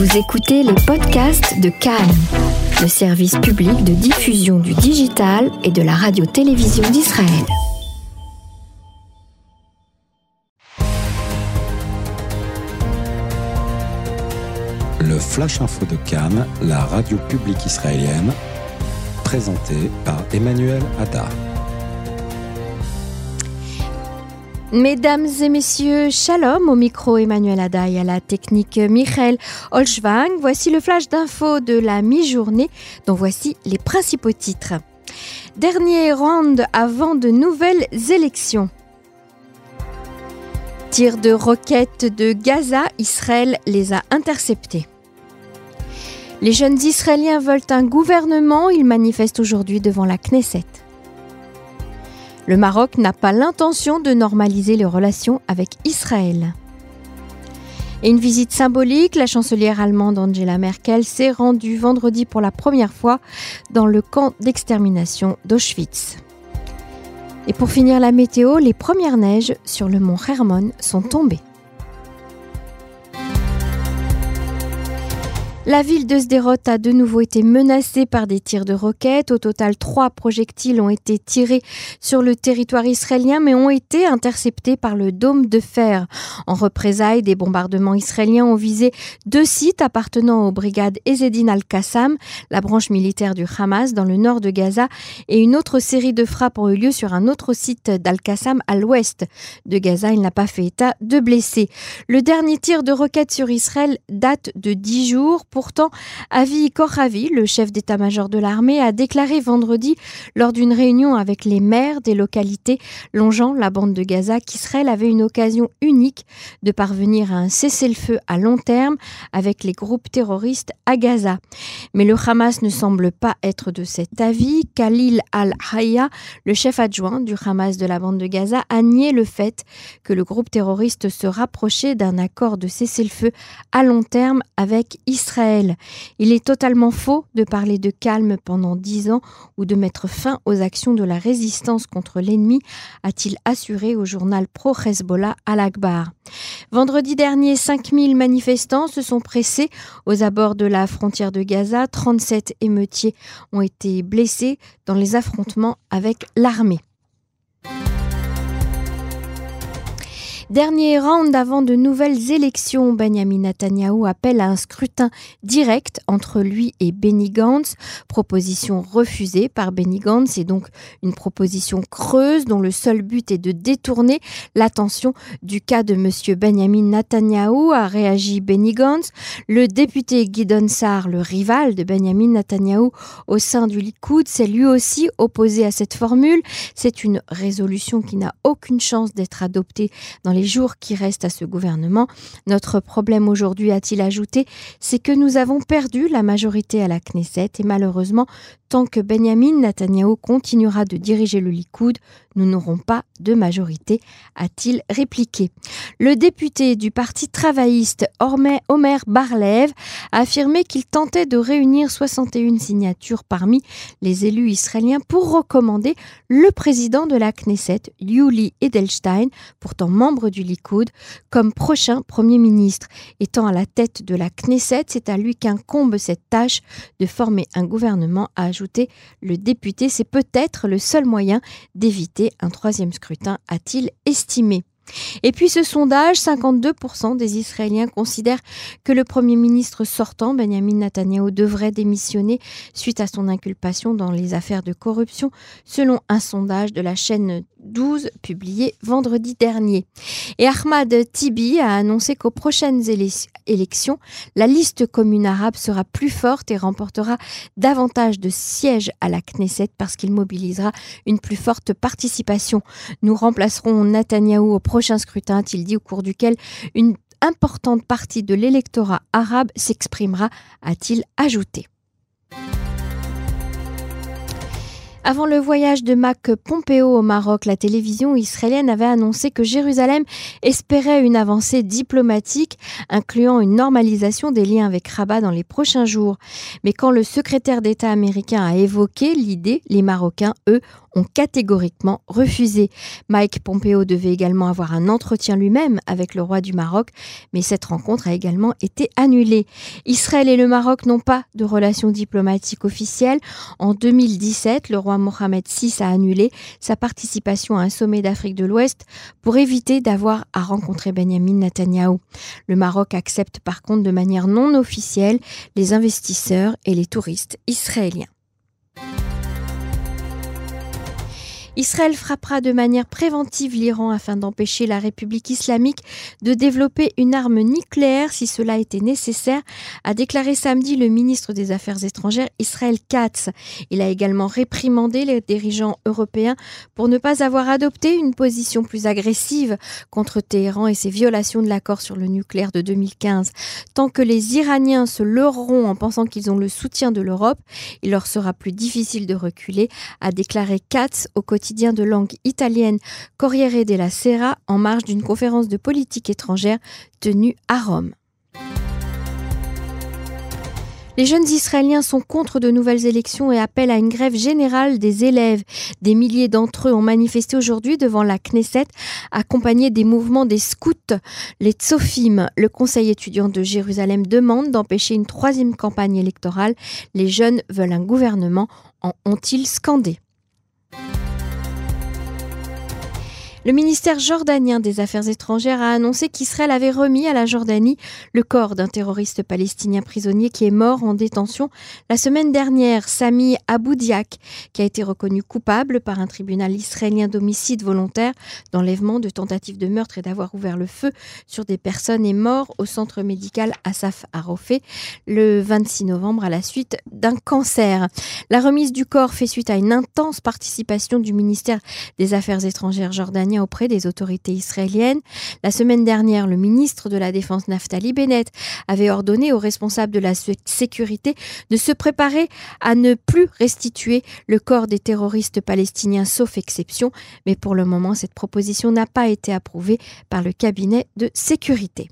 Vous écoutez les podcasts de Cannes, le service public de diffusion du digital et de la radio-télévision d'Israël. Le Flash Info de Cannes, la radio publique israélienne, présenté par Emmanuel Hadar. Mesdames et messieurs, shalom au micro Emmanuel Adaï à la technique Michael Olschwang. Voici le flash d'info de la mi-journée dont voici les principaux titres. Dernier round avant de nouvelles élections. Tir de roquettes de Gaza, Israël les a interceptés. Les jeunes Israéliens veulent un gouvernement, ils manifestent aujourd'hui devant la Knesset. Le Maroc n'a pas l'intention de normaliser les relations avec Israël. Et une visite symbolique, la chancelière allemande Angela Merkel s'est rendue vendredi pour la première fois dans le camp d'extermination d'Auschwitz. Et pour finir la météo, les premières neiges sur le mont Hermon sont tombées. La ville de Sderot a de nouveau été menacée par des tirs de roquettes. Au total, trois projectiles ont été tirés sur le territoire israélien, mais ont été interceptés par le dôme de fer. En représailles, des bombardements israéliens ont visé deux sites appartenant aux brigades Ezedin al-Qassam, la branche militaire du Hamas dans le nord de Gaza, et une autre série de frappes ont eu lieu sur un autre site d'al-Qassam à l'ouest de Gaza. Il n'a pas fait état de blessés. Le dernier tir de roquette sur Israël date de dix jours. Pourtant, Avi Koravi, le chef d'état-major de l'armée, a déclaré vendredi lors d'une réunion avec les maires des localités longeant la bande de Gaza qu'Israël avait une occasion unique de parvenir à un cessez-le-feu à long terme avec les groupes terroristes à Gaza. Mais le Hamas ne semble pas être de cet avis. Khalil al-Hayya, le chef adjoint du Hamas de la bande de Gaza, a nié le fait que le groupe terroriste se rapprochait d'un accord de cessez-le-feu à long terme avec Israël. Il est totalement faux de parler de calme pendant dix ans ou de mettre fin aux actions de la résistance contre l'ennemi, a-t-il assuré au journal pro-Hezbollah Al-Akbar. Vendredi dernier, 5000 manifestants se sont pressés aux abords de la frontière de Gaza. 37 émeutiers ont été blessés dans les affrontements avec l'armée. Dernier round avant de nouvelles élections, Benjamin Netanyahu appelle à un scrutin direct entre lui et Benny Gantz. Proposition refusée par Benny Gantz et donc une proposition creuse dont le seul but est de détourner l'attention du cas de monsieur Benjamin Netanyahu, a réagi Benny Gantz. Le député Gidon Sar, le rival de Benjamin Netanyahu au sein du Likoud, s'est lui aussi opposé à cette formule. C'est une résolution qui n'a aucune chance d'être adoptée dans les les jours qui restent à ce gouvernement. Notre problème aujourd'hui, a-t-il ajouté, c'est que nous avons perdu la majorité à la Knesset et malheureusement, tant que Benjamin Netanyahu continuera de diriger le Likoud, nous n'aurons pas de majorité, a-t-il répliqué. Le député du Parti travailliste Omer Barlev a affirmé qu'il tentait de réunir 61 signatures parmi les élus israéliens pour recommander le président de la Knesset, Yuli Edelstein, pourtant membre du Likoud, comme prochain Premier ministre. Étant à la tête de la Knesset, c'est à lui qu'incombe cette tâche de former un gouvernement, a ajouté le député. C'est peut-être le seul moyen d'éviter un troisième scrutin, a-t-il estimé. Et puis ce sondage, 52% des Israéliens considèrent que le Premier ministre sortant, Benjamin Netanyahu, devrait démissionner suite à son inculpation dans les affaires de corruption, selon un sondage de la chaîne 12 publié vendredi dernier. Et Ahmad Tibi a annoncé qu'aux prochaines élections, la liste commune arabe sera plus forte et remportera davantage de sièges à la Knesset parce qu'il mobilisera une plus forte participation. Nous remplacerons Netanyahou au prochain scrutin, a-t-il dit, au cours duquel une importante partie de l'électorat arabe s'exprimera, a-t-il ajouté. Avant le voyage de Mac Pompeo au Maroc, la télévision israélienne avait annoncé que Jérusalem espérait une avancée diplomatique, incluant une normalisation des liens avec Rabat dans les prochains jours. Mais quand le secrétaire d'État américain a évoqué l'idée, les Marocains, eux, ont catégoriquement refusé. Mike Pompeo devait également avoir un entretien lui-même avec le roi du Maroc, mais cette rencontre a également été annulée. Israël et le Maroc n'ont pas de relations diplomatiques officielles. En 2017, le roi Mohamed VI a annulé sa participation à un sommet d'Afrique de l'Ouest pour éviter d'avoir à rencontrer Benjamin Netanyahu. Le Maroc accepte par contre de manière non officielle les investisseurs et les touristes israéliens. Israël frappera de manière préventive l'Iran afin d'empêcher la République islamique de développer une arme nucléaire si cela était nécessaire, a déclaré samedi le ministre des Affaires étrangères Israël Katz. Il a également réprimandé les dirigeants européens pour ne pas avoir adopté une position plus agressive contre Téhéran et ses violations de l'accord sur le nucléaire de 2015. Tant que les Iraniens se leurront en pensant qu'ils ont le soutien de l'Europe, il leur sera plus difficile de reculer, a déclaré Katz au quotidien de langue italienne Corriere della Sera en marge d'une conférence de politique étrangère tenue à Rome. Les jeunes Israéliens sont contre de nouvelles élections et appellent à une grève générale des élèves. Des milliers d'entre eux ont manifesté aujourd'hui devant la Knesset, accompagnés des mouvements des scouts. Les Tzofim, le conseil étudiant de Jérusalem, demande d'empêcher une troisième campagne électorale. Les jeunes veulent un gouvernement, en ont-ils scandé? Le ministère jordanien des Affaires étrangères a annoncé qu'Israël avait remis à la Jordanie le corps d'un terroriste palestinien prisonnier qui est mort en détention la semaine dernière, Sami Aboudiak, qui a été reconnu coupable par un tribunal israélien d'homicide volontaire, d'enlèvement, de tentative de meurtre et d'avoir ouvert le feu sur des personnes et mort au centre médical Asaf Arofé le 26 novembre à la suite d'un cancer. La remise du corps fait suite à une intense participation du ministère des Affaires étrangères jordanien auprès des autorités israéliennes. La semaine dernière, le ministre de la Défense Naftali Bennett avait ordonné aux responsables de la sécurité de se préparer à ne plus restituer le corps des terroristes palestiniens sauf exception, mais pour le moment, cette proposition n'a pas été approuvée par le cabinet de sécurité.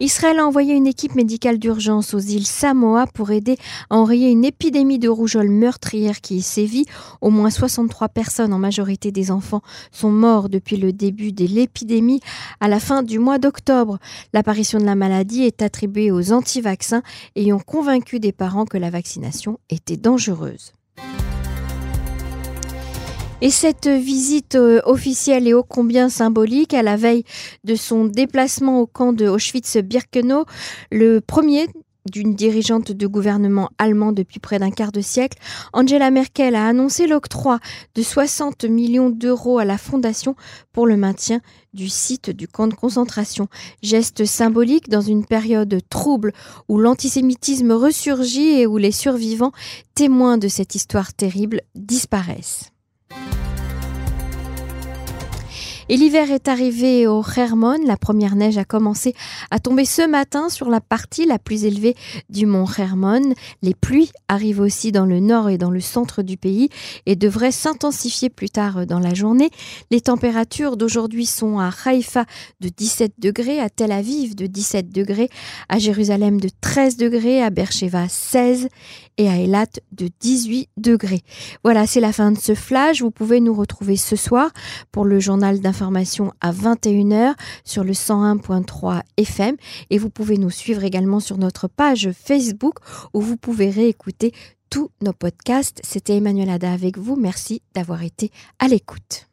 Israël a envoyé une équipe médicale d'urgence aux îles Samoa pour aider à enrayer une épidémie de rougeole meurtrière qui y sévit. Au moins 63 personnes, en majorité des enfants, sont morts depuis le début de l'épidémie à la fin du mois d'octobre. L'apparition de la maladie est attribuée aux anti-vaccins ayant convaincu des parents que la vaccination était dangereuse. Et cette visite euh, officielle et ô combien symbolique, à la veille de son déplacement au camp de Auschwitz-Birkenau, le premier d'une dirigeante de gouvernement allemand depuis près d'un quart de siècle, Angela Merkel a annoncé l'octroi de 60 millions d'euros à la Fondation pour le maintien du site du camp de concentration. Geste symbolique dans une période trouble où l'antisémitisme ressurgit et où les survivants, témoins de cette histoire terrible, disparaissent. Et l'hiver est arrivé au Hermon. La première neige a commencé à tomber ce matin sur la partie la plus élevée du mont Hermon. Les pluies arrivent aussi dans le nord et dans le centre du pays et devraient s'intensifier plus tard dans la journée. Les températures d'aujourd'hui sont à Haïfa de 17 degrés, à Tel Aviv de 17 degrés, à Jérusalem de 13 degrés, à Beersheba 16 et à Elat de 18 degrés. Voilà, c'est la fin de ce flash. Vous pouvez nous retrouver ce soir pour le journal d'information à 21h sur le 101.3 FM et vous pouvez nous suivre également sur notre page Facebook où vous pouvez réécouter tous nos podcasts. C'était Emmanuel Ada avec vous. Merci d'avoir été à l'écoute.